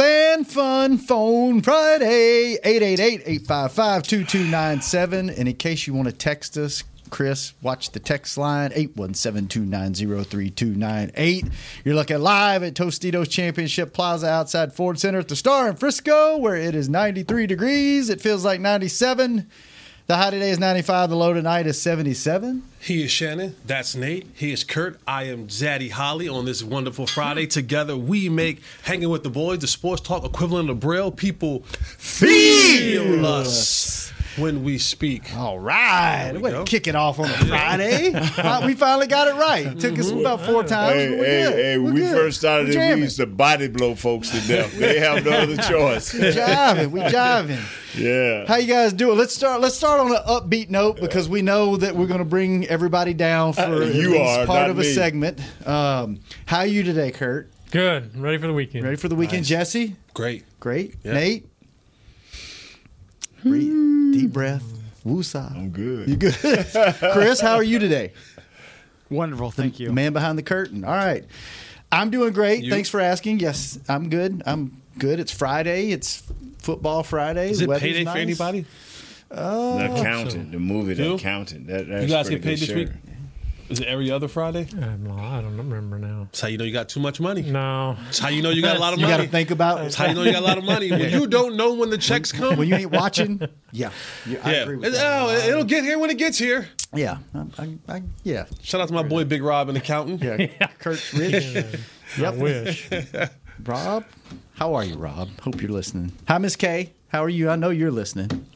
Fan Fun Phone Friday, 888-855-2297. And in case you want to text us, Chris, watch the text line, 817-290-3298. You're looking live at Tostitos Championship Plaza outside Ford Center at the Star in Frisco, where it is 93 degrees. It feels like 97. The high today is 95. The low tonight is 77. He is Shannon. That's Nate. He is Kurt. I am Zaddy Holley on this wonderful Friday. Together we make Hanging with the Boys, the sports talk equivalent of Braille. People feel us when we speak. All right. we Way go. to kick it off on a Friday. Uh, we finally got it right. Took us about four times. Hey, we're hey, good. hey, We're we good. first started We're it, we used to body blow folks to death. They have no other choice. We jiving. We jiving. Yeah. How you guys doing? Let's start. Let's start on an upbeat note because we know that we're going to bring everybody down for at Uh, you least are, part of a me. segment. Um, how are you today, Kurt? Good. Ready for the weekend. Ready for the weekend, Jesse? Great. Great. Yeah. Nate. Breathe, deep breath. Woosah. I'm good. You good? Chris, how are you today? Wonderful. Thank you. Man behind the curtain. All right. I'm doing great. You? Thanks for asking. Yes, I'm good. I'm good. It's Friday. It's football Friday. Is The it weather's payday nice. for anybody? Uh, the Accountant, the movie The You? Accountant. That, that's You guys pretty get paid good this shirt. week? Is it every other Friday? Well, I don't remember now. That's how you know you got too much money. No. That's how you know you got a lot of money. You money. got to think about That's how you know you got a lot of money. When you don't know when the checks come. when you ain't watching. Yeah, yeah, I yeah. agree with It's- that. oh, it'll get here when it gets here. Yeah, I, I, I, yeah, Shout out to my boy Big Rob, an accountant. yeah. Kurt rich. I Yep. wish. Rob, how are you, Rob? Hope you're listening. Hi, Miss Kay. How are you? I know you're listening.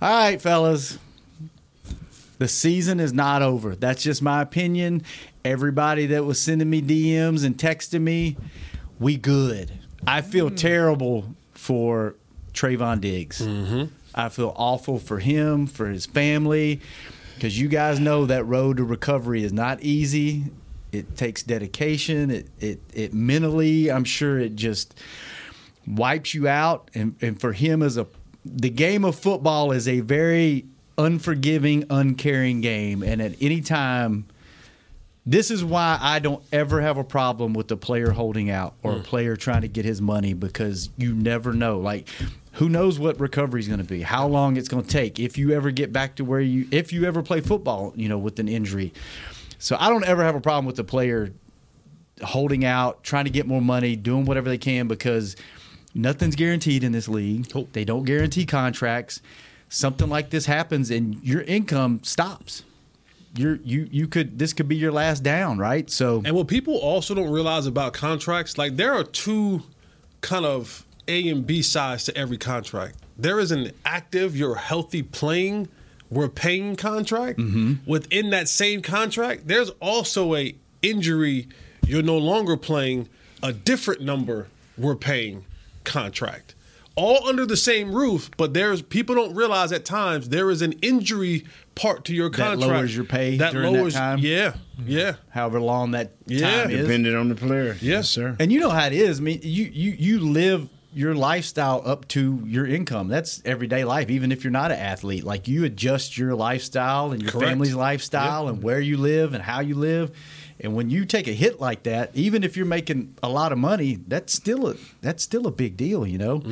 All right, fellas. The season is not over. That's just my opinion. Everybody that was sending me DMs and texting me, we good. I feel mm. terrible for Trevon Diggs. Mm-hmm. I feel awful for him, for his family, because you guys know that road to recovery is not easy. It takes dedication. It it it mentally, I'm sure it just wipes you out. And and for him as a the game of football is a very unforgiving, uncaring game. And at any time this is why I don't ever have a problem with the player holding out or a player trying to get his money because you never know. Like, who knows what recovery is going to be, how long it's going to take, if you ever get back to where you, if you ever play football, you know, with an injury. So I don't ever have a problem with the player holding out, trying to get more money, doing whatever they can because nothing's guaranteed in this league. They don't guarantee contracts. Something like this happens and your income stops. You're, you you could this could be your last down, right? So And what people also don't realize about contracts, like there are two kind of A and B sides to every contract. There is an active, you're healthy playing, we're paying contract. Mm-hmm. Within that same contract, there's also a injury, you're no longer playing, a different number, we're paying contract. All under the same roof, but there's people don't realize at times there is an injury part to your contract That contract lowers your pay during that time? Yeah, yeah. however long that Yeah. time is. Depending on the player. Yeah. Yes, sir. And you know how it is. I mean, you you you live your lifestyle up to your income. That's everyday life. Even if you're not an athlete, like you adjust your lifestyle and your Correct. family's lifestyle and where you live and how you live. And when you take a hit like that, even if you're making a lot of money, that's still a that's still a big deal, you know.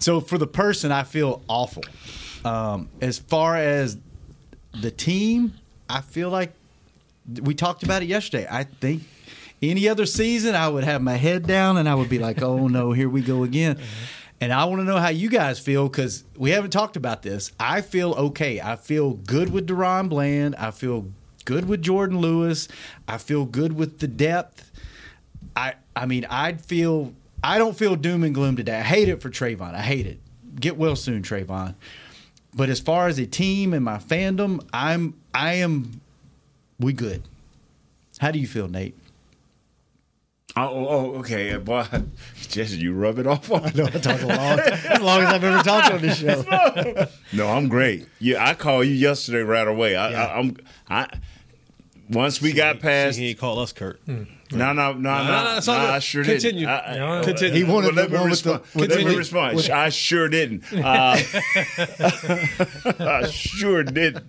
So for the person, I feel awful. Um, as far as the team, I feel like we talked about it yesterday. I think any other season, I would have my head down and I would be like, "Oh no, here we go again." And I want to know how you guys feel because we haven't talked about this. I feel okay. I feel good with DaRon Bland. I feel good with Jourdan Lewis. I feel good with the depth. I I mean, I'd feel I don't feel doom and gloom today. I hate it for Trevon. I hate it. Get well soon, Trevon. But as far as a team and my fandom, I'm I am we good. How do you feel, Nate? Oh, oh, oh, okay, uh, boy. Jesse, you rub it off on No, I talk a long, as long as I've ever talked on this show. No, I'm great. Yeah, I called you yesterday right away. I, Yeah. I, I'm. I once we got past. he ain't call us Kurt. No, no, no, no, no, no. it's all I good. sure Continue. didn't. I, Continue. He wanted well, let me one with the- respond. with Let me respond. with- I sure didn't. Uh, I sure didn't.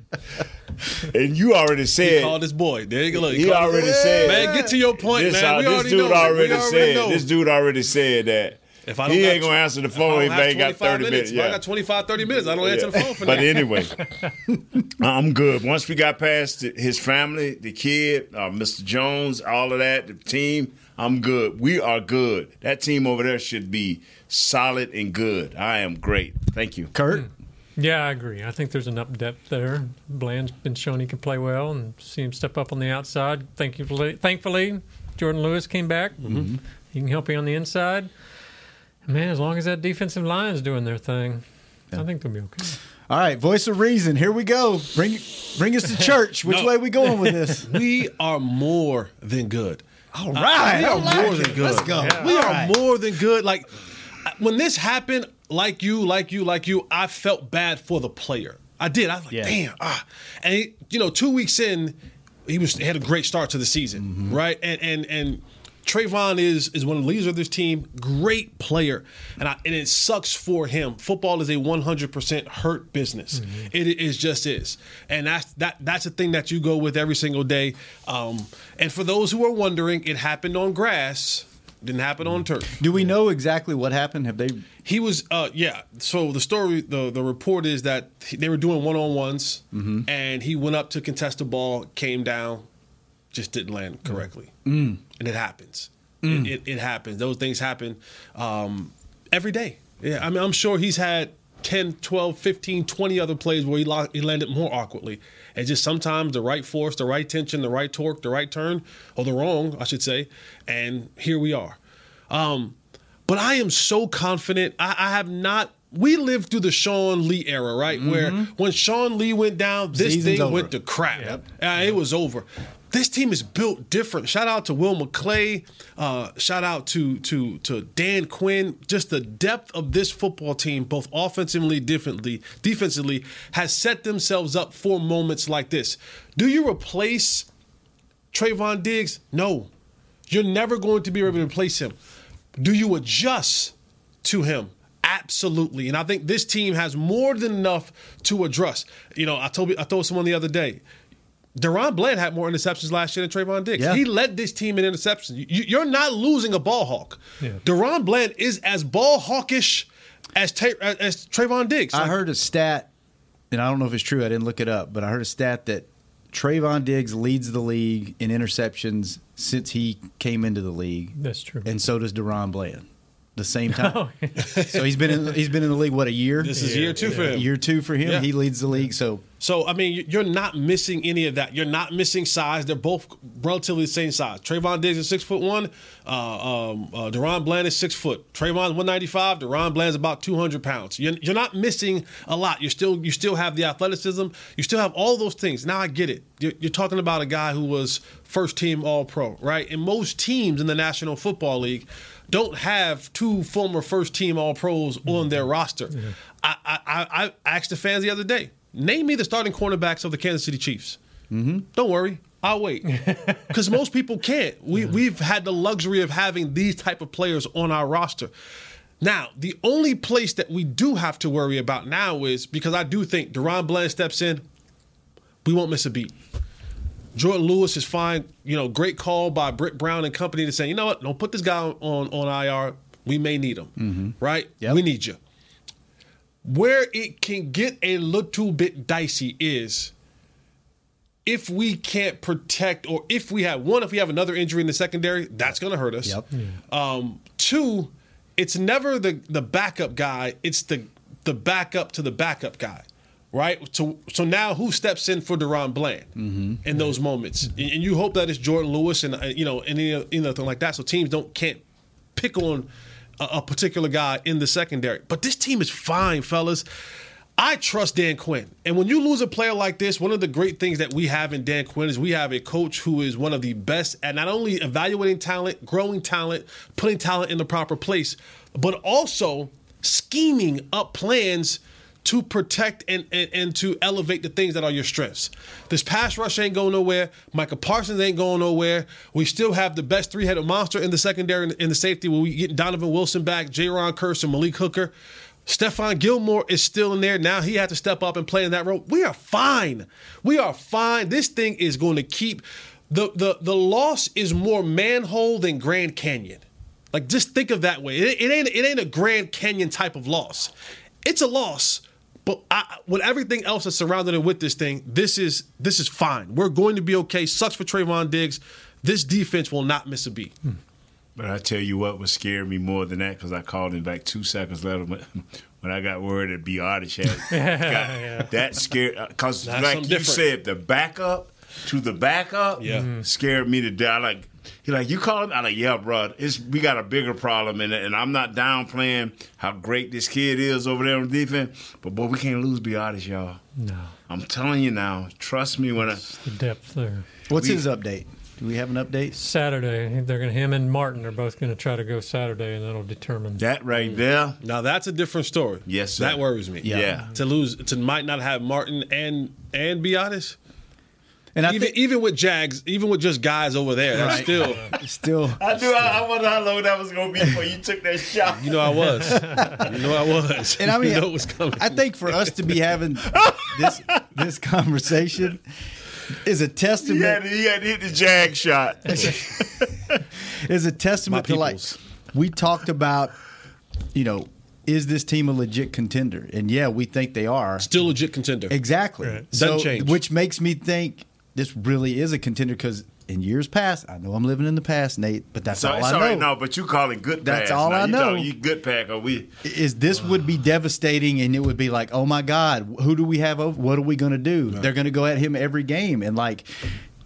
And you already He said. called his boy. There you go. Look, He called already said. Man, get to your point, this, man. uh, We this already dude know. already we already said. know. This dude already said that. If I don't he ain't gonna answer the phone don't if they ain't got 25 thirty minutes. If I got 25, 30 minutes, I don't answer the phone for But that. anyway, I'm good. Once we got past his family, the kid, uh, Mr. Jones, all of that, the team, I'm good. We are good. That team over there should be solid and good. I am great. Thank you. Kurt, Yeah, I agree. I think there's enough depth there. Bland's been shown he can play well and see him step up on the outside. Thankfully, thankfully Jourdan Lewis came back. Mm-hmm. He can help you on the inside. Man, as long as that defensive line's doing their thing, I think they'll be okay. all right, voice of reason. Here we go. Bring bring us to church. Which No. way we going with this? we are more than good. All right, we are like more it. than good. Let's go. We All are right. more than good. Like when this happened, like you, like you, like you, I felt bad for the player. I did. I was like, Yeah. damn. Ah. And he, you know, two weeks in, he was he had a great start to the season, Mm-hmm. right? And and and Trevon is is one of the leaders of this team. Great player, and I, and it sucks for him. Football is a 100% hurt business. Mm-hmm. It is just is, and that's that that's a thing that you go with every single day. Um, and for those who are wondering, it happened on grass. Didn't happen on turf. Do we know exactly what happened? Have they? He was, uh, yeah. So the story, the the report is that they were doing one on ones, and he went up to contest the ball, came down, just didn't land correctly, and it happens. It, it, it happens. Those things happen um, every day. Yeah, I mean, I'm sure he's had 10, 12, 15, 20 other plays where he, lo- he landed more awkwardly. And just sometimes the right force, the right tension, the right torque, the right turn, or the wrong, I should say. And here we are. Um, but I am so confident. I, I have not. We lived through the Sean Lee era, right? Where when Sean Lee went down, this Season's thing over. went to crap. Uh, it was over. This team is built different. Shout out to Will McClay. Uh, shout out to to to Dan Quinn. Just the depth of this football team, both offensively, differently, defensively, has set themselves up for moments like this. Do you replace Trevon Diggs? No. You're never going to be able to replace him. Do you adjust to him? Absolutely. And I think this team has more than enough to address. You know, I told I told someone the other day, DaRon Bland had more interceptions last year than Trevon Diggs. Yeah. He led this team in interceptions. You, you're not losing a ball hawk. Yeah. DaRon Bland is as ball hawkish as, Ta- as Trevon Diggs. I Like, heard a stat, and I don't know if it's true. I didn't look it up, but I heard a stat that Trevon Diggs leads the league in interceptions since he came into the league, That's true. and so does DaRon Bland. The same time, so he's been in, he's been in the league what a year. This is year two for him. Year two for him. Yeah. He leads the league. So So I mean, you're not missing any of that. You're not missing size. They're both relatively the same size. Trevon Diggs is six foot one. Uh, um, uh, DaRon Bland is six foot. Trevon's one ninety five. DaRon Bland's about two hundred pounds. You're, you're not missing a lot. You still you still have the athleticism. You still have all those things. Now I get it. You're, you're talking about a guy who was first team All Pro, right? And most teams in the National Football League don't have two former first team All Pros on their roster. I, I, I, I asked the fans the other day, name me the starting cornerbacks of the Kansas City Chiefs. Mm-hmm. Don't worry, I'll wait because most people can't. We we've had the luxury of having these type of players on our roster. Now, the only place that we do have to worry about now is because I do think DaRon Bland steps in, we won't miss a beat. Jourdan Lewis is fine. You know, great call by Britt Brown and company to say, you know what, don't put this guy on on IR. We may need him, right? Yep. We need you. Where it can get a little bit dicey is if we can't protect, or if we have one, if we have another injury in the secondary, that's going to hurt us. Yep. Um, two, it's never the the backup guy; it's the the backup to the backup guy, right? So so now who steps in for DaRon Bland in those moments? And, and you hope that it's Jourdan Lewis and uh, you know any anything like that, so teams don't can't pick on a, a particular guy in the secondary. But this team is fine, fellas. I trust Dan Quinn. And when you lose a player like this, one of the great things that we have in Dan Quinn is we have a coach who is one of the best at not only evaluating talent, growing talent, putting talent in the proper place, but also scheming up plans to protect and, and, and to elevate the things that are your strengths. This pass rush ain't going nowhere. Micah Parsons ain't going nowhere. We still have the best three headed monster in the secondary in the safety when we get Donovan Wilson back, Jayron Kearse, and Malik Hooker. Stephon Gilmore is still in there. Now he had to step up and play in that role. We are fine. We are fine. This thing is going to keep the the the loss is more manhole than Grand Canyon. Like just think of that way. It, it ain't it ain't a Grand Canyon type of loss. It's a loss, but I, with everything else that's surrounded it with this thing, this is this is fine. We're going to be okay. Sucks for Trevon Diggs. This defense will not miss a beat. But I tell you what was scared me more than that because I called him back two seconds later when- when I got word that Biadasz had got, that scared uh, because like you different. said the backup to the backup Yeah. Scared me to death. Like he like you call him? I like yeah, bro. It's we got a bigger problem and and I'm not downplaying how great this kid is over there on defense, but boy, we can't lose Biadasz, y'all. No, I'm telling you now. Trust me when I. the depth there. What's We- his update? Do we have an update? Saturday, they're going to him and Martin are both going to try to go Saturday, and that'll determine. That right mm. there. Now that's a different story. Yes, sir. that worries me. Yeah. Yeah. to lose to might not have Martin and and be honest. And I even think even with Jags, even with just guys over there, that's Right. still. still I do. I, I wonder how long that was gonna be before you took that shot. You know I was. You know I was. And I mean, you know it was coming. I think for us to be having this this conversation is a He testament had, he had to hit the jag shot. is a testament My to like peoples. we talked about, you know, is this team a legit contender? And yeah, we think they are. still legit contender. Exactly. Right. So, Doesn't change. which makes me think this really is a contender because in years past, I know I'm living in the past, Nate, but that's So all I all know. right, no, but you calling good That's pass. all now. I you know. talking- You good pack? Are we? is this would be devastating and it would be like oh my god who do we have over what are we going to do they're going to go at him every game and like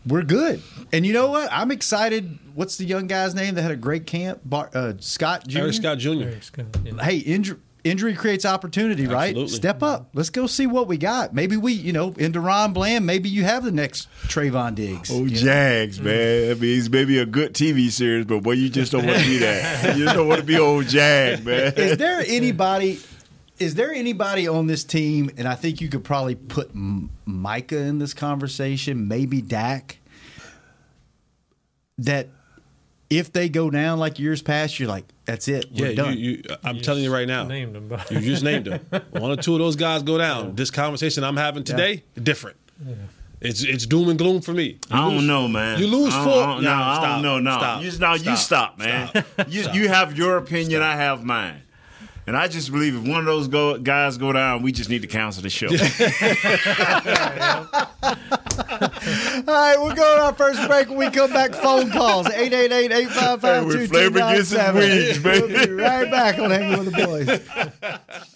we're good and you know what i'm excited what's the young guy's name that had a great camp Bar, uh, scott Jr. Eric Scott Jr. Eric's gonna- yeah. hey injury Injury creates opportunity, right? Absolutely. Step up. Let's go see what we got. Maybe we, you know, into DaRon Bland, maybe you have the next Trevon Diggs. Oh, you know? Jags, mm. man. I mean, it's maybe a good TV series, but boy, you just don't want to be that. You just don't want to be old Jag, man. is there anybody is there anybody on this team and i think you could probably put M- micah in this conversation maybe dak that if they go down like years past you're like that's it we're Yeah, done you, you, I'm You telling you right now. named them, but- You just named them. One or two of those guys go down. This conversation I'm having today, different. It's it's doom and gloom for me. I don't know, man. You lose I four. don't- I don't- Nah, no, stop. don't. No, Stop. you, no, you stop, man. You, you have your opinion. I have mine. And I just believe if one of those go, guys go down, we just need to cancel the show. all right we're going to our first break. When we come back phone calls 888-855-2297 With flavor gets his wings, we'll be right back on hanging with the boys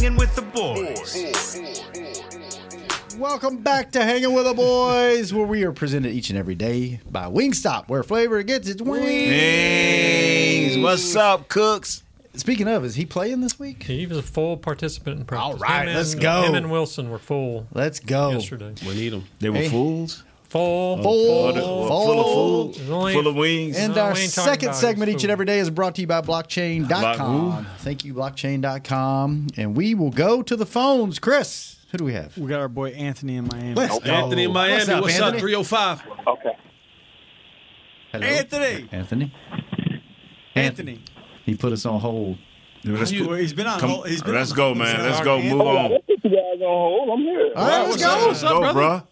Hanging with the boys. Welcome back to Hanging with the Boys, where we are presented each and every day by Wingstop, where flavor gets its wings. Wings. What's up, Cooks? Speaking of, is he playing this week? He was a full participant in practice. All right, Him let's and- go. Him and Wilson were full Let's go. yesterday. We need them. They were Hey. fools. Full, Full, Full, full, full of fools. There's Full of wings. And No, our we ain't talking second segment each and every day is brought to you by blockchain.com. Block- Thank you, blockchain.com. And we will go to the phones. Chris, who do we have? We got our boy Anthony in Miami. Let's go. Anthony in Miami. What's up, What's up? Anthony? 305. Okay. Hello? Anthony. Anthony. Anthony. He put us on hold. Let's, Well, he's been on. come- hold. He's been let's on go, hold man. Let's go. Move on. Let's put you guys on hold. I'm here. All right, let's go. What's up, Go, brother? bruh.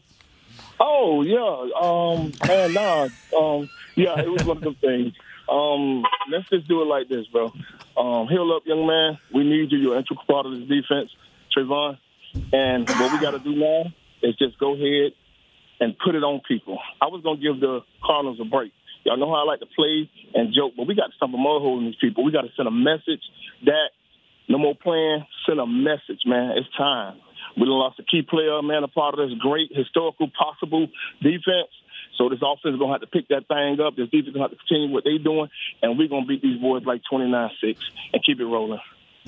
Oh yeah, um, man, nah, um, yeah, it was one of them things. Um, let's just do it like this, bro. Um, heal up, young man. We need you. You're an integral part of this defense, Trevon. And what we got to do now is just go ahead and put it on people. I was gonna give the Cardinals a break. Y'all know how I like to play and joke, but we got to stop a mud hole in these people. We got to send a message that no more playing. Send a message, man. It's time. We done lost a key player, man, a part of this great historical possible defense. So this offense is gonna have to pick that thing up. This defense is gonna have to continue what they're doing, and we're gonna beat these boys like 29-6 and keep it rolling.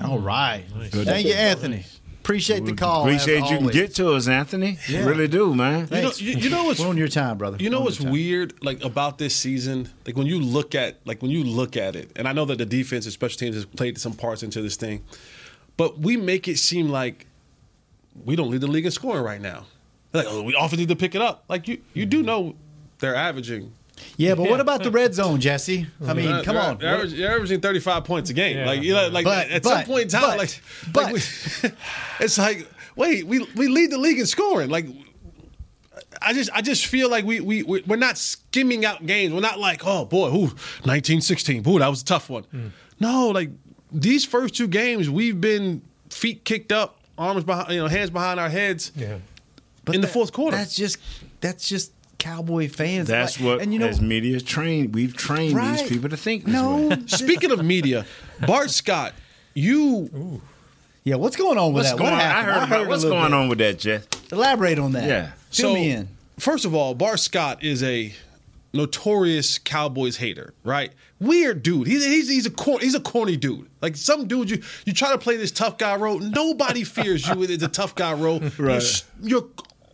All right. Thank you, Anthony. Appreciate the call. Appreciate you can get to us, Anthony. Really do, man. You know, you, you know what's We're on your time, brother. You know We're what's weird, like about this season, like when you look at, like when you look at it, and I know that the defense and special teams has played some parts into this thing, but we make it seem like we don't lead the league in scoring right now. Like, oh, we often need to pick it up. Like you, you do mm-hmm. know they're averaging. Yeah, but what about the red zone, Jesse? I mm-hmm. mean, They're- come they're- on. they're, averaging, they're averaging thirty-five points a game. Yeah. Like, you know, like But- at but- some point in time, but- like, but- like we, it's like, wait, we we lead the league in scoring. Like, I just I just feel like we we we- we're not skimming out games. We're not like, oh boy, who 1916, Ooh, that was a tough one. Mm. No, like these first two games, we've been feet kicked up, arms behind, you know, hands behind our heads. Yeah. But in the fourth quarter. That's just that's just Cowboy fans. That's Like- what, and you know, as media trained, we've trained Right. these people to think this no. way. Speaking of media, Bart Scott, you Yeah, what's going on with What's that? going what on? I heard about a what's going bit. on with that, Jeff. Elaborate on that. Yeah. Fill me in. First of all, Bart Scott is a notorious Cowboys hater, right? Weird dude. He's he's, he's a cor- he's a corny dude. Like some dude, you you try to play this tough guy role. Nobody fears you with the tough guy role. You're, you're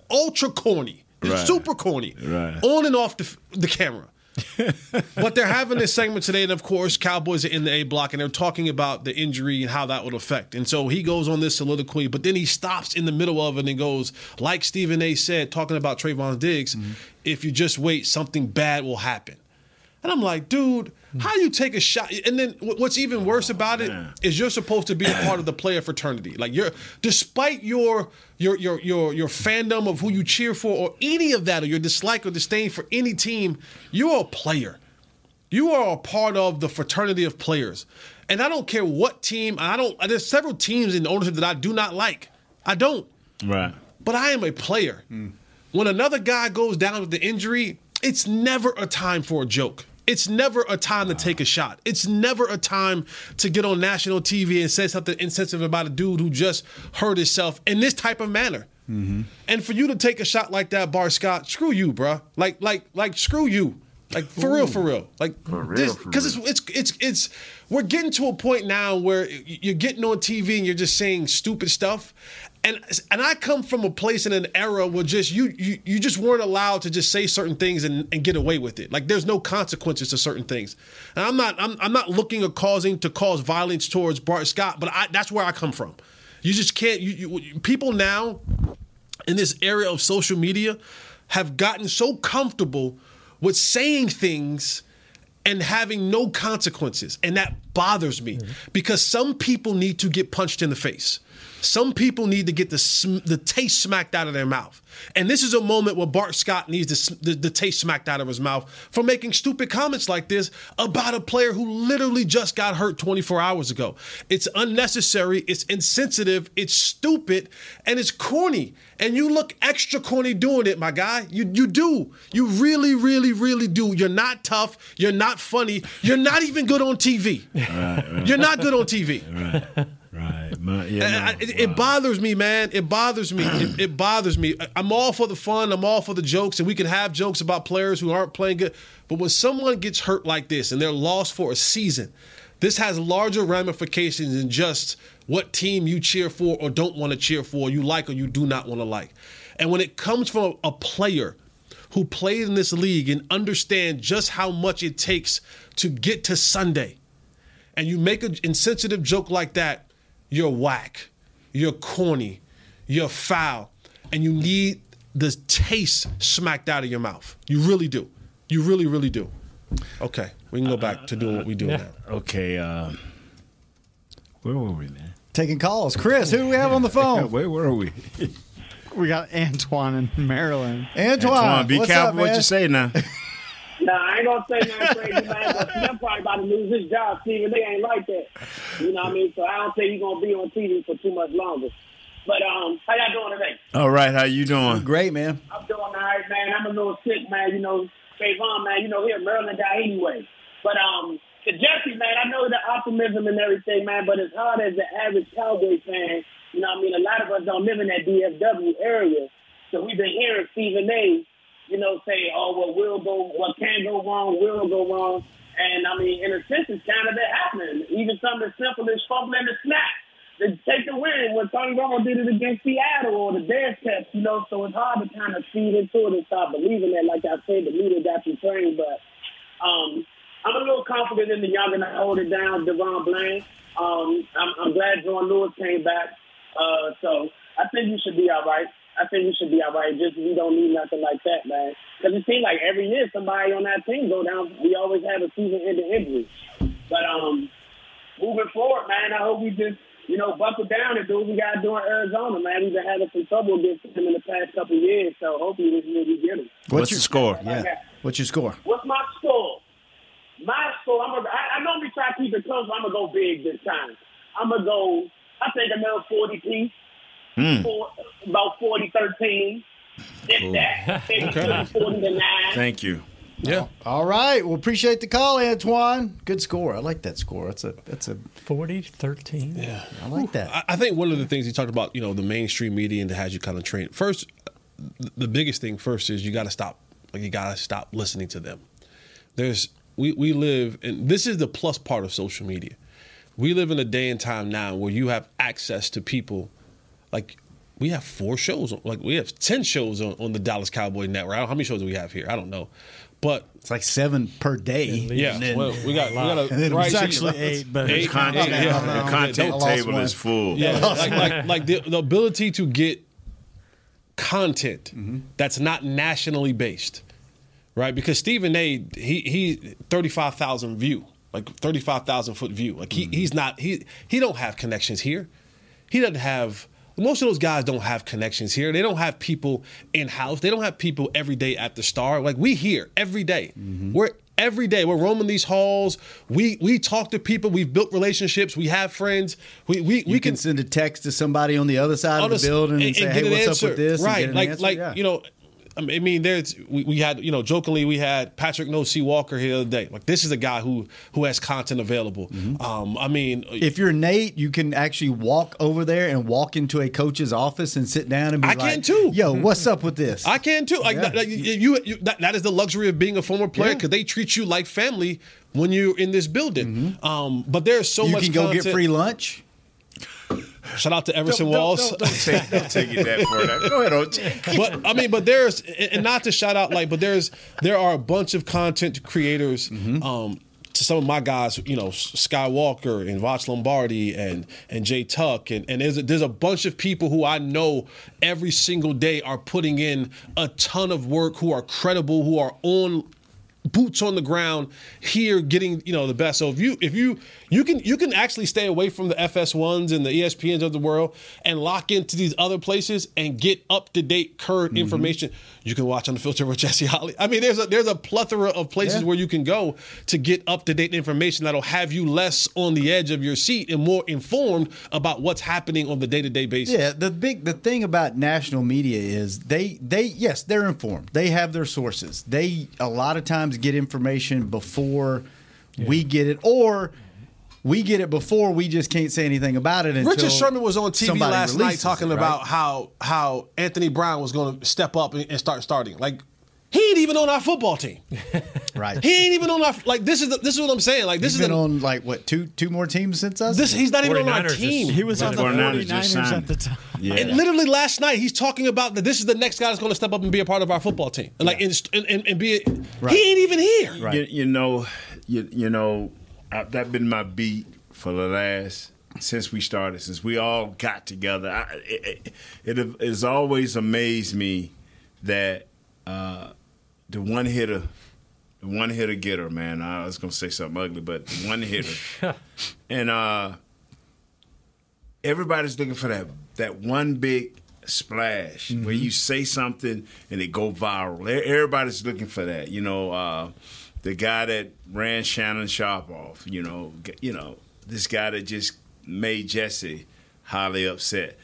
ultra corny. You're Right. super corny. Right. On and off the the camera. but they're having this segment today, and of course, Cowboys are in the A block, and they're talking about the injury and how that would affect. And so he goes on this soliloquy, but then he stops in the middle of it and goes, like Stephen A. said, talking about Trevon Diggs, mm-hmm. if you just wait, something bad will happen. And I'm like, dude, Mm-hmm. how do you take a shot? And then what's even oh, worse about it is you're supposed to be a part of the player fraternity. Like you're, despite your your your your your fandom of who you cheer for or any of that, or your dislike or disdain for any team, you're a player. You are a part of the fraternity of players. And I don't care what team. I don't. There's several teams in the ownership that I do not like. I don't Right. but I am a player. Mm. When another guy goes down with the injury, it's never a time for a joke. It's never a time to take a shot. It's never a time to get on national TV and say something insensitive about a dude who just hurt himself in this type of manner. And for you to take a shot like that, Bart Scott, screw you, bruh. Like, like, like, screw you. Like for real, for real. Like because it's it's it's it's we're getting to a point now where you're getting on TV and you're just saying stupid stuff. And and I come from a place in an era where just you you, you just weren't allowed to just say certain things and, and get away with it. Like there's no consequences to certain things. And I'm not I'm, I'm not looking or causing to cause violence towards Bart Scott, but I, that's where I come from. You just can't you, you people now in this area of social media have gotten so comfortable with saying things and having no consequences. And that bothers me because some people need to get punched in the face. Some people need to get the sm- the taste smacked out of their mouth. And this is a moment where Bart Scott needs the, s- the, the taste smacked out of his mouth for making stupid comments like this about a player who literally just got hurt 24 hours ago. It's unnecessary, it's insensitive, it's stupid, and it's corny. And you look extra corny doing it, my guy. You you do. You really, really, really do. You're not tough. You're not funny. You're not even good on TV. You're not good on TV. Right. Yeah, no, I- it, it bothers me, man. It bothers me. It, it bothers me. I'm all for the fun. I'm all for the jokes, and we can have jokes about players who aren't playing good. But when someone gets hurt like this and they're lost for a season, this has larger ramifications than just what team you cheer for or don't want to cheer for, you like or you do not want to like. And when it comes from a player who played in this league and understand just how much it takes to get to Sunday, and you make an insensitive joke like that, you're whack, you're corny, you're foul, and you need the taste smacked out of your mouth. You really do. You really, really do. Okay, we can go back to doing what we do now. Okay. Uh, where were we, man? Taking calls. Chris, who do we have on the phone? Wait, where were we? We got Antoine in Maryland. Antoine, be what's careful up, what man? you say now. Nah, I ain't gonna say nothing crazy, man. But Slim probably about to lose his job. Stephen, they ain't like that. You know what I mean? So I don't think he's gonna be on TV for too much longer. But um, how y'all doing today? All right. How you doing? Great, man. I'm doing all right, man. I'm a little sick, man. You know, Trevon, man. You know, here Maryland guy anyway. But um, to Jesse, man, I know the optimism and everything, man. But as hard as the average Cowboy fan, you know, what I mean, a lot of us don't live in that DFW area, so we've been hearing Stephen A. You know, say, oh, well, will go, what can go wrong, will go wrong. And I mean, in a sense, it's kind of been happening. Even something as simple as fumbling the snap to take the win when Tony Romo did it against Seattle or the Bearcats, you know, so it's hard to kind of feed into it and start believing that. Like I said, the media got you trained, but um, I'm a little confident in the young and I hold it down, DaRon Bland. Um, I'm, I'm glad Jourdan Lewis came back. Uh, so I think you should be all right. I think we should be all right. Just we don't need nothing like that, man. Because it seems like every year somebody on that team go down. We always have a season-ending injury. But um, moving forward, man, I hope we just you know buckle down and do what we got to do in Arizona, man. We've been having some trouble against them in the past couple of years, so hopefully this year we get them. What's your score? Yeah. What's your score? What's my score? My score, I'm gonna, I, I normally try to keep it close, but I'm gonna go big this time. I'm gonna go, I think another 40 piece, Hmm. four, about 40 13. If that, Okay. 40 to 9. Thank you. Yeah. All right. Well, appreciate the call, Antoine. Good score. I like that score. That's a that's a 40 13. Yeah. I like that. I, I think one of the things he talked about, you know, the mainstream media and that has you kind of trained. First, the biggest thing first is you got to stop. Like you got to stop listening to them. There's we we live, and this is the plus part of social media. We live in a day and time now where you have access to people. Like we have four shows, like we have ten shows on, on the Dallas Cowboy Network. I don't, how many shows do we have here? I don't know, but it's like seven per day. Yeah, And then- well, we got we got a And then it was right, actually so- eight, but eight, it's content- eight, yeah, the content don't- table is full. Yeah, like, like, like the, the ability to get content Mm-hmm. that's not nationally based, right? Because Stephen A. he he thirty five thousand view, like thirty five thousand foot view. Like he he's not he he don't have connections here. He doesn't have. Most of those guys don't have connections here. They don't have people in house. They don't have people every day at the star. Like we here every day. Mm-hmm. We're every day. We're roaming these halls. We we talk to people. We've built relationships. We have friends. We we, we can, send a text to somebody on the other side of the building and, say, get "Hey, an what's answer. up with this?" and Right, an like answer. like Yeah. you know, I mean, there's we, we had you know jokingly we had Patrick No C Walker here the other day. Like this is a guy who who has content available. Um, I mean, If you're Nate, you can actually walk over there and walk into a coach's office and sit down and be I like, can too. Yo, what's up with this? I can too. Like, Yeah. that, you, you that, that is the luxury of being a former player Yeah. because they treat you like family when you're in this building. Um, but there's so Mm-hmm. you can go get free lunch. Shout out to Everson Don't- don't- Walls. don't- don't take- don't take it that far. Go ahead, OG. but I mean, but there's and not to shout out like, but there's there are a bunch of content creators. Mm-hmm. Um, to some of my guys, you know, Skywalker and Voch Lombardi and and Jay Tuck and and there's a, there's a bunch of people who I know every single day are putting in a ton of work, who are credible, who are on boots on the ground here getting you know the best so if you if you you can you can actually stay away from the fs1s and the espns of the world and lock into these other places and get up to date current Mm-hmm. information you can watch on the filter with jesse holley i mean there's a there's a plethora of places Yeah. where you can go to get up to date information that'll have you less on the edge of your seat and more informed about what's happening on the day-to-day basis Yeah, the big the thing about national media is they they yes they're informed. They have their sources. They a lot of times get information before we get it, or we get it before we just can't say anything about it. Until Richard Sherman was on TV last night talking it, right? about how how Anthony Brown was going to step up and, and start starting. Like he ain't even on our football team. right. He ain't even on our like this is the, this is what I'm saying. Like this He's is been the, on like what two two more teams since us. this he's not even on our team. just- He was on the 49ers 49ers signed at the time. Yeah. And literally last night he's talking about that this is the next guy that's going to step up and be a part of our football team. And like and, and, and be Right. he ain't even here. You, you know, you, you know, I, that been my beat for the last since we started, since we all got together. I, it, it, it has always amazed me that uh, the one hitter, the one hitter getter, man. I was gonna say something ugly, but the one hitter, and uh, everybody's looking for that that one big splash where you say something and it go viral. Everybody's looking for that. You know, uh, the guy that ran Shannon Sharpe off. You know, you know this guy that just made Jesse highly upset.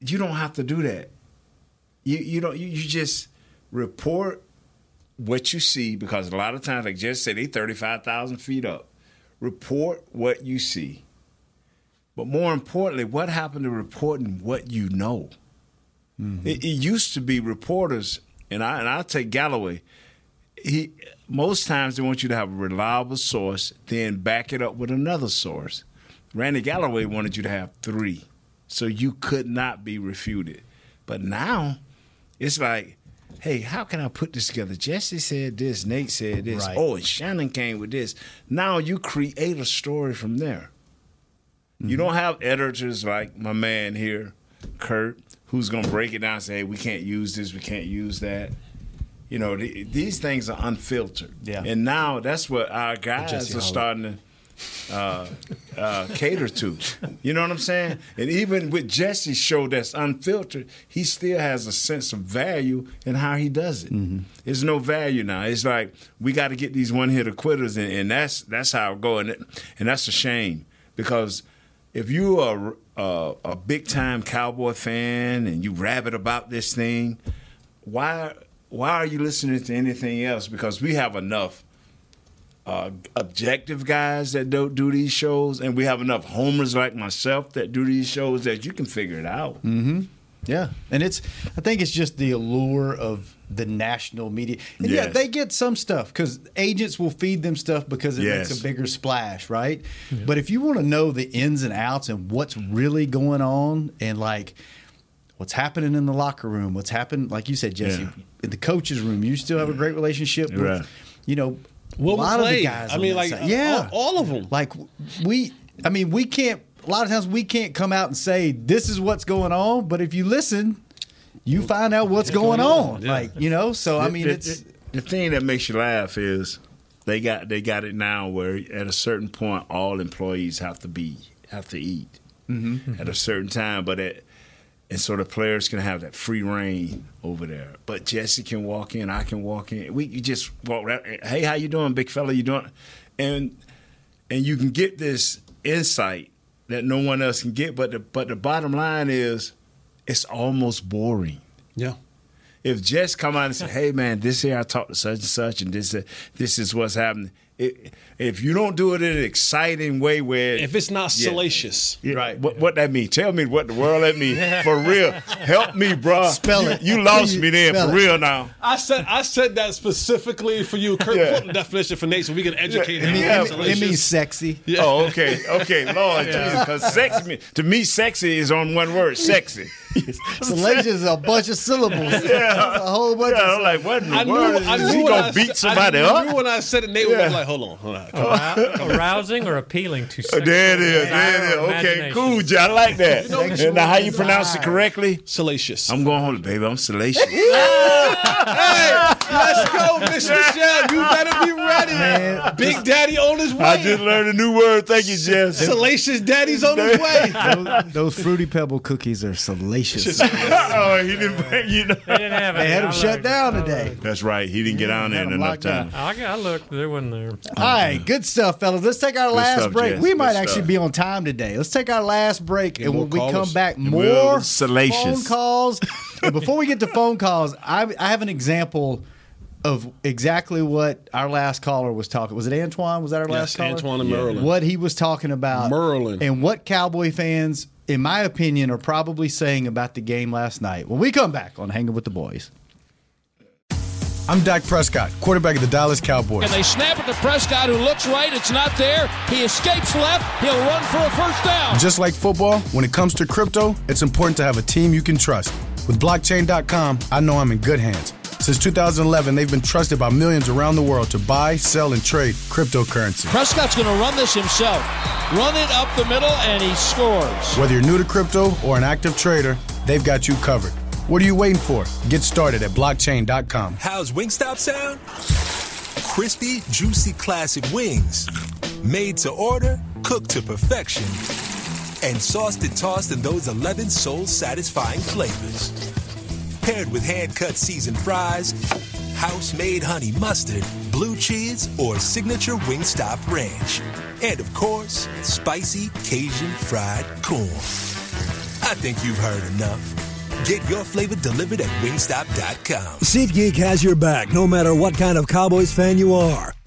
You don't have to do that. You you don't. You, you just report what you see because a lot of times, like Jesse said, they thirty five thousand feet up. Report what you see. But more importantly, what happened to reporting what you know? Mm-hmm. It, it used to be reporters, and I and I'll take Galloway. He most times they want you to have a reliable source, then back it up with another source. Randy Galloway wanted you to have three, so you could not be refuted. But now, it's like, hey, how can I put this together? Jesse said this, Nate said this, Right. oh, and Shannon came with this. Now you create a story from there. You mm-hmm. don't have editors like my man here, Kurt, who's going to break it down and say, hey, we can't use this, we can't use that. You know, th- these things are unfiltered. Yeah. And now that's what our guys are starting to uh, uh, cater to. You know what I'm saying? And even with Jesse's show that's unfiltered, he still has a sense of value in how he does it. There's no value now. It's like we got to get these one hitter quitters, and, and that's that's how it go. And, it, and that's a shame because if you are a, a big time cowboy fan and you rabid about this thing, why why are you listening to anything else? Because we have enough uh, objective guys that don't do these shows, and we have enough homers like myself that do these shows that you can figure it out. Mm-hmm. Yeah, and it's I think it's just the allure of the national media. And yeah, they get some stuff because agents will feed them stuff because it Yes. makes a bigger splash, right? But if you want to know the ins and outs and what's really going on and like what's happening in the locker room, what's happened, like you said, Jesse, Yeah. in the coach's room, you still have a great relationship with, Right. you know, Will a lot of the guys. I mean, like, side. uh, yeah, all- all them. Like we, I mean, we can't. A lot of times we can't come out and say this is what's going on, but if you listen, you find out what's going on. Like you know, so I mean, the, it's the, the thing that makes you laugh is they got they got it now where at a certain point all employees have to be have to eat Mm-hmm. at a certain time, but at and so the players can have that free reign over there. But Jesse can walk in, I can walk in. We you just walk right. Hey, how you doing, big fella? You doing? And and you can get this insight that no one else can get. But the but the bottom line is, it's almost boring. Yeah. if Jess come out and say, "Hey man, this here I talked to such and such, and this this is what's happening," it, if you don't do it in an exciting way, where If it's not Yeah. salacious, right? What, what that mean? Tell me what the world that mean for real. Help me, bro. Spell it. You lost me there Spell for it. real now. I said I said that specifically for you. Kurt Yeah. put the definition for Nate so we can educate It, him. mean- Yeah, it- it means sexy. Oh, okay, okay, Lord Jesus, because sexy to me, sexy is on one word, sexy. Salacious is a bunch of syllables. Yeah. a whole bunch Yeah, of I'm like, what in the I knew, world? I is knew he gonna I beat said- somebody I up? knew when I said it, Nate Yeah. was like, "Hold on, hold on." Arou- arousing or appealing to uh, sexual There it is. There desire it is. Okay, cool, Jay. I like that. You know, and now, how you pronounce it correctly? Salacious. I'm going home, baby. I'm salacious. hey, let's go, Miss Michelle. You better be ready. Man, Big Daddy on his way. I just learned a new word. Thank you, Jess. Salacious Daddy's on his way. those, those fruity pebble cookies are salacious. oh, he didn't bring you. Know. They didn't have it. They had I them shut looked. down today. That's right. He didn't get on there Had in 'em enough time. I, I looked. They wasn't there. Oh, All right, good stuff, fellas. Let's take our last stuff, break. Jess. We Good might stuff. actually be on time today. Let's take our last break, and more when we come callers. back, we'll- more salacious. phone calls. and before we get to phone calls, I, I have an example of exactly what our last caller was talking. Was it Antoine? Was that our last Yes, caller? Antoine and Merlin. What he was talking about, Merlin. and what Cowboy fans, in my opinion, are probably saying about the game last night. When we come back on Hanging with the Boys. I'm Dak Prescott, quarterback of the Dallas Cowboys. And they snap it to Prescott, who looks right. It's not there. He escapes left. He'll run for a first down. Just like football, when it comes to crypto, it's important to have a team you can trust. With blockchain.com, I know I'm in good hands. Since 2011, they've been trusted by millions around the world to buy, sell, and trade cryptocurrency. Prescott's going to run this himself. Run it up the middle, and he scores. Whether you're new to crypto or an active trader, they've got you covered. What are you waiting for? Get started at blockchain.com. How's Wingstop sound? Crispy, juicy, classic wings. Made to order, cooked to perfection. And sauced and tossed in those 11 soul satisfying flavors. Paired with hand cut seasoned fries, house made honey mustard, blue cheese, or signature Wingstop ranch. And of course, spicy Cajun fried corn. I think you've heard enough. Get your flavor delivered at wingstop.com. SeatGeek has your back no matter what kind of Cowboys fan you are.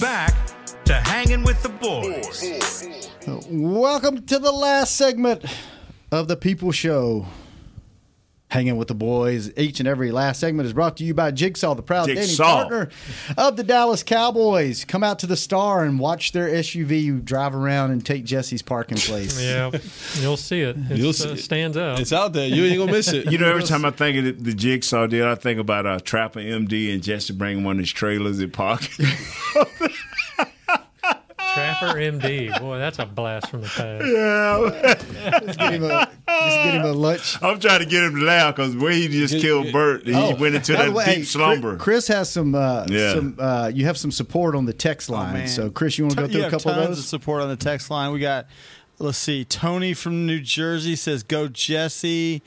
Back to hanging with the boys. Welcome to the last segment of the People Show. Hanging with the boys. Each and every last segment is brought to you by Jigsaw, the proud dating Jigsaw. partner of the Dallas Cowboys. Come out to the Star and watch their SUV drive around and take Jesse's parking place. Yeah, you'll see it. It You'll uh, it. stands out. It's out there. You ain't gonna miss it. You know, every time I think of the, the jigsaw deal, I think about uh, Trapper MD and Jesse bringing one of his trailers at park. Trapper MD. Boy, that's a blast from the past. yeah. Just get him a, just get him a lunch. I'm trying to get him to laugh because when he just killed Bert, he Oh, went into by that the way, deep hey, slumber. Chris- Chris has some. Uh, Yeah. some uh, you have some support on the text line. man. so, Chris, you want to go through you a have couple tons of those? support on the text line. We got, let's see, Tony from New Jersey says, "Go Jesse."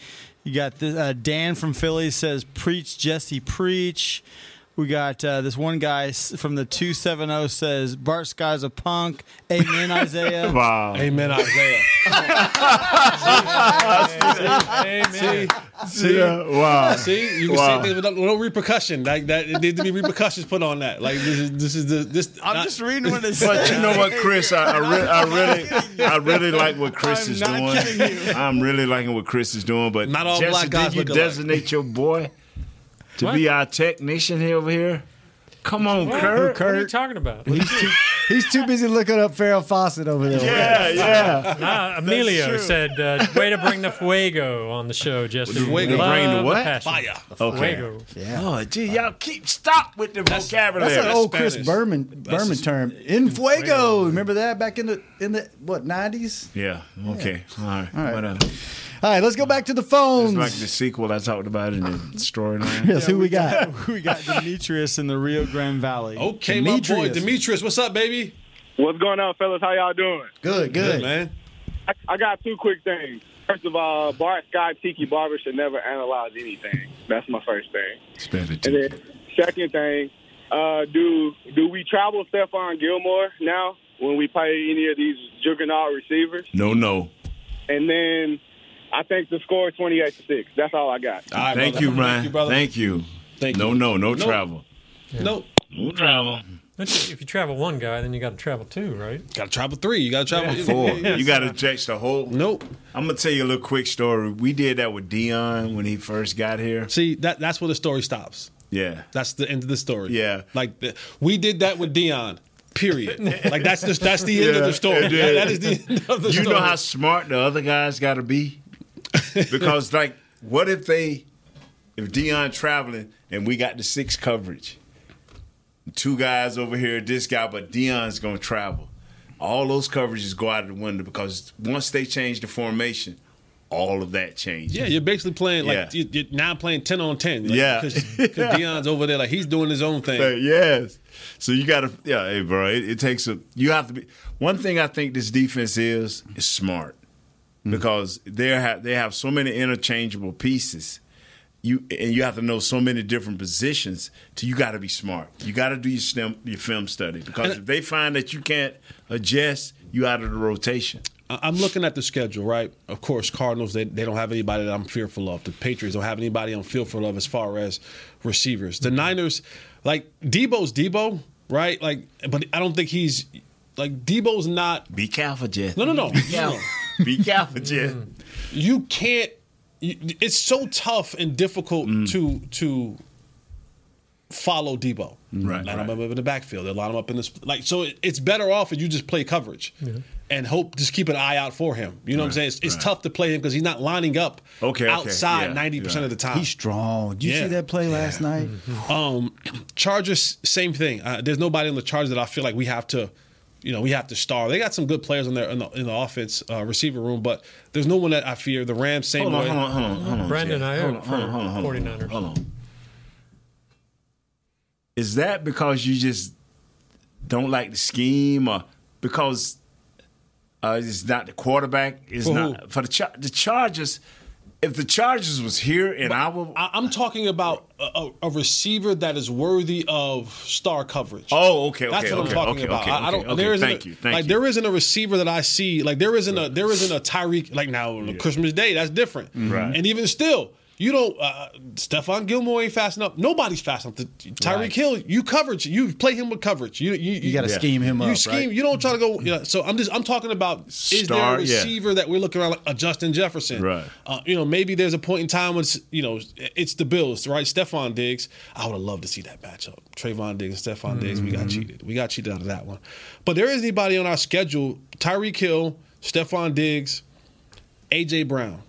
You got the, uh, Dan from Philly says, "Preach, Jesse, preach." We got uh, this one guy from the two seven zero says, "Bart Scott's a punk." Amen, Isaiah. Wow. Amen, Isaiah. See, see, Yeah, wow. See, you can Wow. say things with no, no repercussion. Like that, it needs to be repercussions put on that. Like this is this is the this. I'm just reading what it says. But you know what, Chris? I, I, re- I really, I really like what Chris I'm is not doing. kidding you. I'm really liking what Chris is doing. But Not all Jesse, black guys did you look alike. designate your boy to What? be our technician here over here? Come on, What? Kurt. What are you talking about? He's too, he's too busy looking up Farrah Fawcett over there. Yeah, yeah. Ah, Emilio said, uh, "Way to bring the fuego on the show, Jesse. The fuego. Love Bring the what? passion. Fire. The Okay. fuego. Yeah. Oh, gee, y'all keep stop with the vocabulary. That's an old Chris Spanish. Berman Berman just- term. In fuego. Remember that back in the in the what nineties? yeah. Okay. All right. All right. Whatever. All right, let's go back to the It's phones. like the sequel I talked about in the storyline. yes, who we got? we got Demetrius in the Rio Grande Valley. Okay, my boy Demetrius. Demetrius, what's up, baby? What's going on, fellas? How y'all doing? Good, good. man. I, I got two quick things. First of all, Bart Scott Tiki Barber should never analyze anything. That's my first thing. Spare And then second thing, uh, do do we travel Stephon Gilmore now when we play any of these juggernaut receivers? No, no. And then I think the score is twenty eight to six. That's all I got. All right, Thank brother. you, Ryan. brother. Thank you. Thank No, you. no, no Nope. travel. Nope. No travel. If you travel one guy, then you got to travel two, right? Got to travel three. You got to travel Four. You got to catch the whole. Nope. I'm gonna tell you a little quick story. We did that with Deion when he first got here. See that that's where the story stops. Yeah. That's the end of the story. Yeah. Like the, we did that with Deion. Period. like that's the that's the end of the story. it That- is. that is the end of the you story. know how smart the other guys got to be? Because like, what if they, if Deion traveling and we got the six coverage, two guys over here, this guy, but Deion's gonna travel. All those coverages go out of the window because once they change the formation, all of that changes. Yeah, you're basically playing like Yeah. you, you're now playing ten on ten. Like, Yeah. because Deion's over there like he's doing his own thing. Uh, yes. So you got to, yeah, hey, bro. It, it takes a. You have to be. One thing I think this defense is is smart Mm-hmm. because they have they have so many interchangeable pieces. You and you have to know so many different positions. So you got to be smart. You got to do your stem, your film study because if they find that you can't adjust, you out of the rotation. I- I'm looking at the schedule, right? Of course, Cardinals they, they don't have anybody that I'm fearful of. The Patriots don't have anybody I'm fearful of as far as receivers. The mm-hmm. Niners, like Deebo's Deebo, right? Like, but I don't think he's like Deebo's not. Be careful, Jeff. No, no, no. Be no. Careful. Be careful, Jeff. You can't. It's so tough and difficult Mm. to to follow Deebo. Right, Line right. him up in the backfield. They line him up in this. Like so, it, it's better off if you just play coverage. And hope just keep an eye out for him. You know what I'm saying? It's, it's right. tough to play him because he's not lining up Okay, okay, outside yeah, ninety percent yeah. of the time. He's strong. Did you Yeah. see that play last night? Um, Chargers, same thing. Uh, there's nobody on the Chargers that I feel like we have to, you know, we have to star. They got some good players in there in the, in the offense uh, receiver room, but there's no one that I fear. The Rams, same Hold on, way. hold on, hold on, hold on. Brandon Jeff. Aiyuk Hold on, hold on, hold on, hold on, 49ers. Hold on. Is that because you just don't like the scheme, or because uh, it's not the quarterback? Is not who? for the Char- the Chargers. If the Chargers was here and I will, I, I'm talking about a, a, receiver that is worthy of star coverage. Oh, okay, That's okay, what I'm talking okay, about. okay, I, I don't. okay, okay. There isn't Thank a, you, thank like you. there isn't a receiver that I see. Like there isn't a there isn't a Tyreek. Like now on Christmas Day, that's different. Right. And even still. You don't. Uh, Stephon Gilmore ain't fast enough. Nobody's fast enough. Tyreek Right. Hill, you coverage. You play him with coverage. You you, You got to Yeah. scheme him you up. scheme. right? You don't try to go. You know, so I'm just. I'm talking about. is there Star, a yeah. receiver that we're looking around like a Justin Jefferson? Right. Uh, you know, maybe there's a point in time when it's, you know it's the Bills, right? Stefon Diggs. I would have loved to see that matchup. Trevon Diggs and Stefon Diggs. We Mm-hmm. got cheated. We got cheated out of that one. But there is anybody on our schedule: Tyreek Hill, Stefon Diggs, AJ Brown.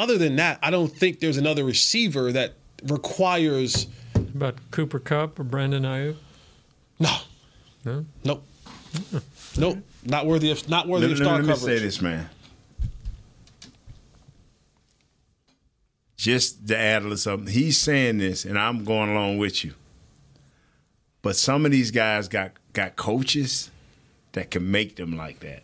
Other than that, I don't think there's another receiver that requires. About Cooper Kupp or Brandon Aiyuk? No. No? Nope. Nope. Not worthy of not worthy let, of let- star let me coverage. say this, man. Just to add a little something, he's saying this, and I'm going along with you. But some of these guys got got coaches that can make them like that.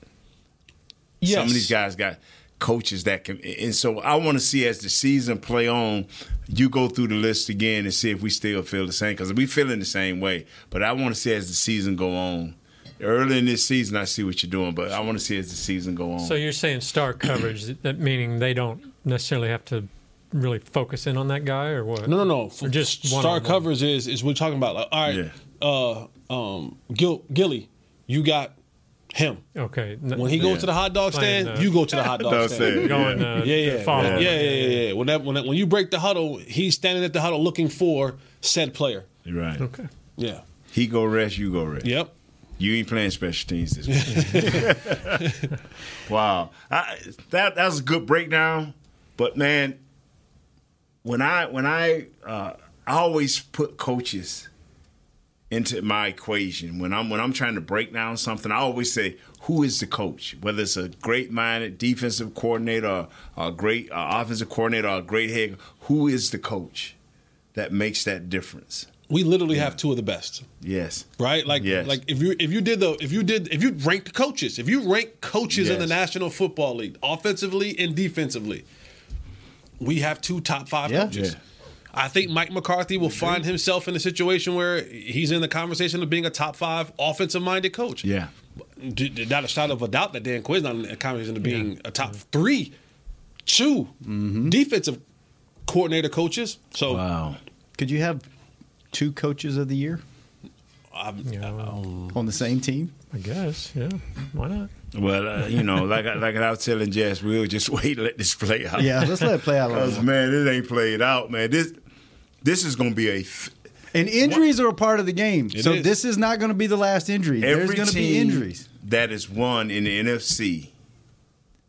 Yes. Some of these guys got coaches that can. And so I want to see as the season play on, you go through the list again and see if we still feel the same because we feeling the same way. But I want to see as the season go on. Early in this season, I see what you're doing, but I want to see as the season go on. So you're saying star coverage, that meaning they don't necessarily have to really focus in on that guy, or what? No, no, no. Or just star one-on-one? covers is is we're talking about. Like, all right, uh, um, Gil, Gilly, you got him. Okay. When he goes to the hot dog Playing, stand, uh, you go to the hot dog Dog stand. stand, Going, yeah. uh, yeah, yeah, follow yeah, yeah, yeah, yeah. When that when, that, when you break the huddle, he's standing at the huddle looking for said player. right. Okay. Yeah. He go rest, you go rest. Yep. You ain't playing special teams this week. wow, I, that that was a good breakdown. But man, when I when I uh, I always put coaches into my equation when I'm when I'm trying to break down something. I always say, who is the coach? Whether it's a great minded defensive coordinator, or a great uh, offensive coordinator, or a great head, who is the coach that makes that difference? We literally have two of the best. Yes. Right? Like Yes. like if you if you did the if you did if you ranked coaches, if you rank coaches in the National Football League, offensively and defensively, we have two top five Yeah. coaches. Yeah. I think Mike McCarthy will find himself in a situation where he's in the conversation of being a top five offensive minded coach. Yeah. D- d- Not a shot of a doubt that Dan Quinn's not in the conversation of being a top three, 2 defensive coordinator coaches. So Wow. Could you have two coaches of the year um, on the same team? I guess. Yeah. Why not? Well, uh, you know, like I, like I was telling Jess, we'll just wait, and let this play out. Yeah, let's let it play out Because man, it ain't played out, man. This this is going to be a f- And injuries are a part of the game. So is. this is not going to be the last injury. There's going to be injuries. That is won in the NFC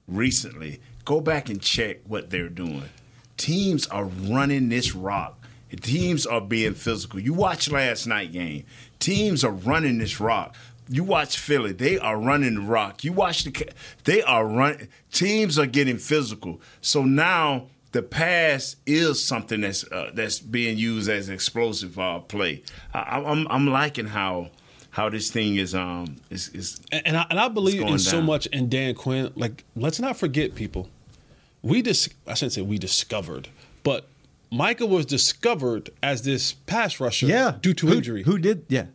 recently. Go back and check what they're doing. Teams are running this rock. Teams are being physical. You watch last night game. Teams are running this rock. You watch Philly. They are running the rock. You watch the. They are run. Teams are getting physical. So now the pass is something that's uh, that's being used as explosive uh, play. I, I'm I'm liking how how this thing is um is is And, and I, and I believe going in so much in Dan Quinn. Like, let's not forget, people. We dis- I shouldn't say we discovered, but Micah was discovered as this pass rusher. Yeah. due to Who- injury. Who did? Yeah.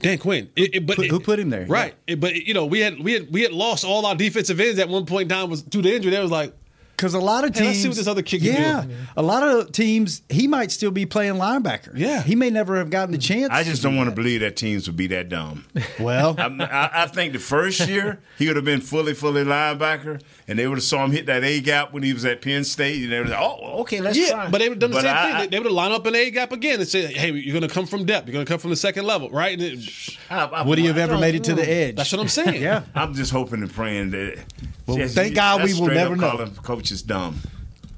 Dan Quinn. It- it- but Put- who put him there? Right. It- but you know, we had we had we had lost all our defensive ends at one point in time was due to injury. That was like Because a lot of Hey, teams. let's see what this other kid can yeah, do. a lot of teams. He might still be playing linebacker. Yeah. he may never have gotten the chance. I just don't want to believe that teams would be that dumb. Well, I, I, I think the first year he would have been fully, fully linebacker, and they would have saw him hit that A gap when he was at Penn State, and they would have, oh, okay, let's yeah, try. but they would have done the But same I- thing. They- they would have lined up in A gap again and say, "Hey, you're going to come from depth. You're going to come from the second level, right?" And it, I- I- would he have I ever made it to the edge? that's what I'm saying. yeah. I'm just hoping and praying that. Well, Just- thank God we will never up know. Calling coaches dumb.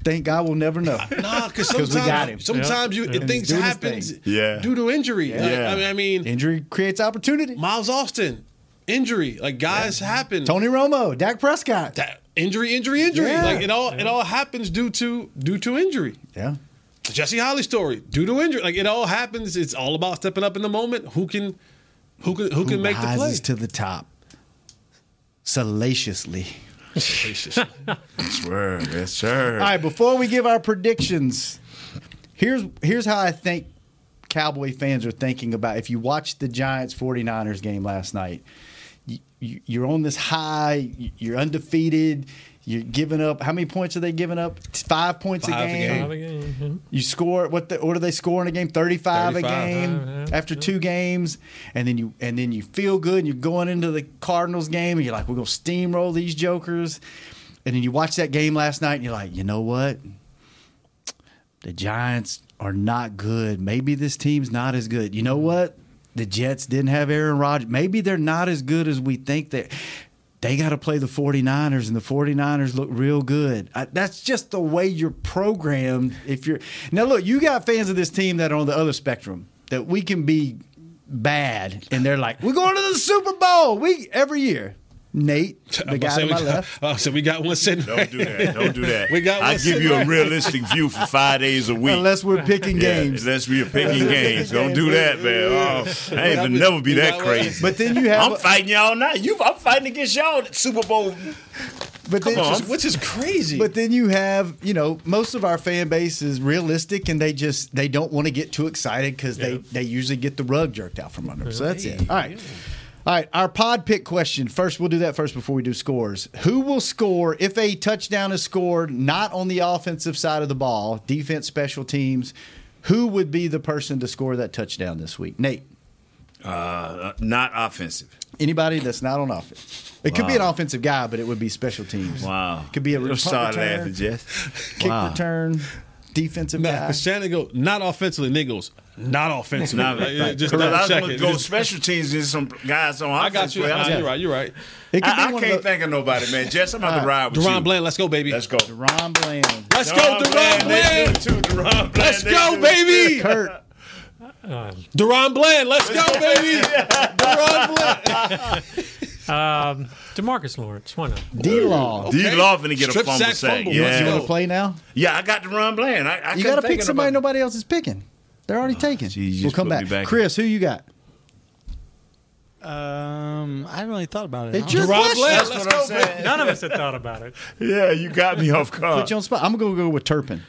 Thank God we'll never know. Nah, because 'Cause we got him. sometimes, sometimes you And he's things doing his happen thing. Yeah. due to injury. Like, Yeah. I mean, I mean, Injury creates opportunity. Miles Austin, injury. Like guys happen. Tony Romo, Dak Prescott. That- injury, injury, injury. Yeah. Like it all, it all happens due to due to injury. Yeah. The Jesse Holley story, due to injury. Like it all happens. It's all about stepping up in the moment. Who can, who can, who, can make the play? rises to the top salaciously. Swear, yes, sir. All right, before we give our predictions, here's here's how I think Cowboy fans are thinking about if you watched the Giants 49ers game last night. You, you, you're on this high, you're undefeated, you're giving up how many points are they giving up? 5 points Five a a game. game. Five again. Mhm. You score what? The, what do they score in a game? Thirty-five, 35. a game Yeah, yeah, after two games, and then you and then you feel good. And you're going into the Cardinals game, and you're like, "We're gonna steamroll these jokers." And then you watch that game last night, and you're like, "You know what? The Giants are not good. Maybe this team's not as good. You know what? The Jets didn't have Aaron Rodgers. Maybe they're not as good as we think they they got to play the 49ers and the 49ers look real good. I, that's just the way you're programmed if you're Now look, you got fans of this team that are on the other spectrum that we can be bad and they're like, "We're going to the Super Bowl. We every year." Nate, the guy to my got- left. Oh, so we got one sitting. Don't do that. Don't do that. We got I give you a sitting- realistic view for five days a week. Unless we're picking Yeah, games. Unless we are picking games. Don't do that, man. Oh, I ain't even never be that crazy. But then you have I'm fighting y'all now. You, I'm fighting against y'all at Super Bowl. But Come then, on. Which is crazy. But then you have, you know, most of our fan base is realistic, and they just they don't want to get too excited because they they usually get the rug jerked out from under them. So that's it. All right. All right, our pod pick question. First, we'll do that first before we do scores. Who will score if a touchdown is scored not on the offensive side of the ball, defense, special teams? Who would be the person to score that touchdown this week? Nate. Uh, not offensive. Anybody that's not on offense. It could be an offensive guy, but it would be special teams. Wow. Could be a punt start return, laughing, Jess. kick Wow. return, defensive Nah, guy. because Shannon go not offensively, Nick goes not offensively. Nah, Like, yeah, just Because I double was check gonna it. go Just- special teams and some guys on I got you. play. Nah, you're right. You're right. It could be I, I can't the- think of nobody, man. Jess, I'm about to ride with you. DaRon Bland, let's go, baby. Let's go. DaRon Bland. Let's go, DaRon They Bland. do it too. DaRon Bland. Let's go, baby. Kurt. DaRon Bland, let's go, baby. DaRon Bland. Um, DeMarcus Lawrence. Why not? D Law. D Law finna get Strip a fumble sack sack. fumble. Yeah. You want to play now? Yeah, I got to run Bland. I, I You got to pick somebody nobody else is picking. They're already taken. geez, you we'll just come put me back. back Chris, who you got? Um, I haven't really thought about it. It's honestly. your DaRon question. Bland, That's what I'm saying. None of us had thought about it. Yeah, you got me off guard. Put you on spot. I'm gonna go with Turpin.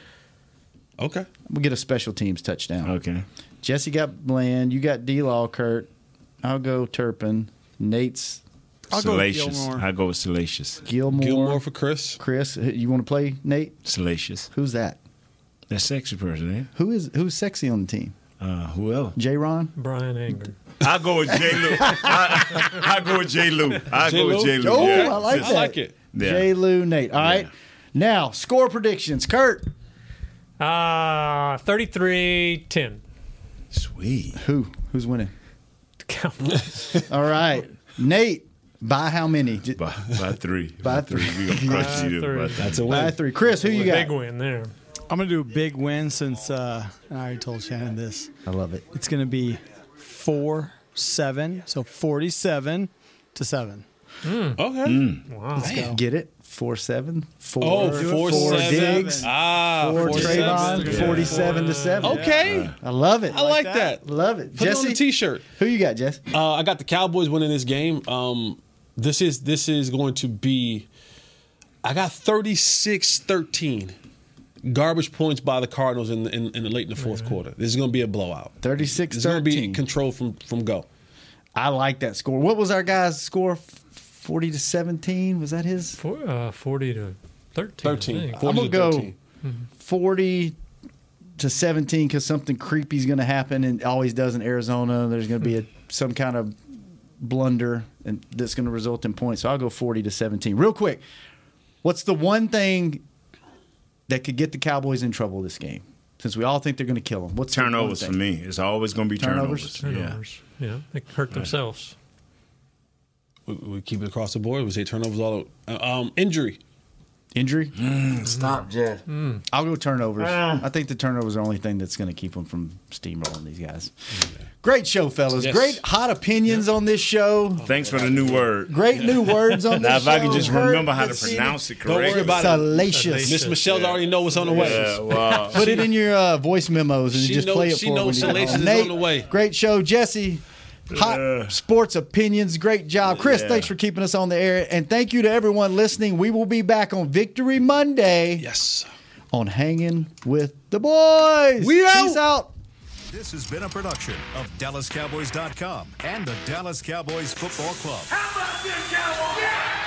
Okay. We'll get a special teams touchdown. Okay. Jesse got Bland. You got D Law, Kurt. I'll go Turpin. Nate's I'll go with Salacious. Gilmore. I go with Salacious. Gilmore. Gilmore for Chris. Chris, you want to play Nate? Salacious. Who's that? That sexy person, eh? Who is who's sexy on the team? Uh, who else? J. Ron. Bryan Anger. I go with J. Lou. I, I go with J. Lou. I go with J. J. Lou? Lou. Oh, yeah. I like that. I like it. Yeah. J. Lou, Nate. All right. Yeah. Now score predictions. Kurt. Uh, 33-10. Sweet. Who? Who's winning? The Cowboys. All right. Nate. By how many? By, by three. By three. We're gonna crush By you. three. By three. That's a By three. Chris, who you got? Big win there. I'm gonna do a big win since uh, I already told Shannon this. I love it. It's gonna be four seven, so forty-seven to seven. Okay. Wow. Get it? Four seven. Four. Oh, four, four seven. Diggs. Ah, Four four Trevon. seven. Forty-seven to seven. Okay. I love it. I like that. Love it. Put it on the t-shirt. who you got, Jess? Uh, I got the Cowboys winning this game. Um, this is this is going to be. I got 36-13. Garbage points by the Cardinals in the, in, in the late in the 4th quarter. This is going to be a blowout. 36 It's going to be 13. control from from go. I like that score. What was our guy's score? 40 to 17? Was that his? Four, uh, 40 to 13. 13. I think. I'm 40 going to to go 13. 40 to 17 because something creepy is going to happen and always does in Arizona. There's going to be a, some kind of blunder and that's going to result in points. So I'll go 40 to 17. Real quick, what's the one thing that could get the Cowboys in trouble this game? Since we all think they're going to kill them. What's the one Turnovers thing? for me. It's always going to be Turnovers? turnovers. Turnovers. Yeah. They hurt themselves. We, we keep it across the board. We say turnovers all. Uh, um, injury. Injury? Yeah. Stop, Jess. I'll go turnovers. Ah. I think the turnovers are the only thing that's going to keep them from steamrolling these guys. Great show, fellas. Yes. Great hot opinions on this show. Thanks for the new word. Great new words on this Now, if I show. can just Heard remember how to pronounce it Don't worry correctly. about it. Salacious. Miss Michelle already know what's on the way. Yeah, wow. Put it in your uh, voice memos and She just knows- play it she for her when knows you get Salacious is Nate, on the way. Great show, Jesse. Hot Yeah. sports opinions. Great job, Chris. Yeah. Thanks for keeping us on the air, and thank you to everyone listening. We will be back on Victory Monday Yes. on Hanging with the Boys. We out. Peace out. This has been a production of DallasCowboys.com and the Dallas Cowboys Football Club. How about this, Cowboys?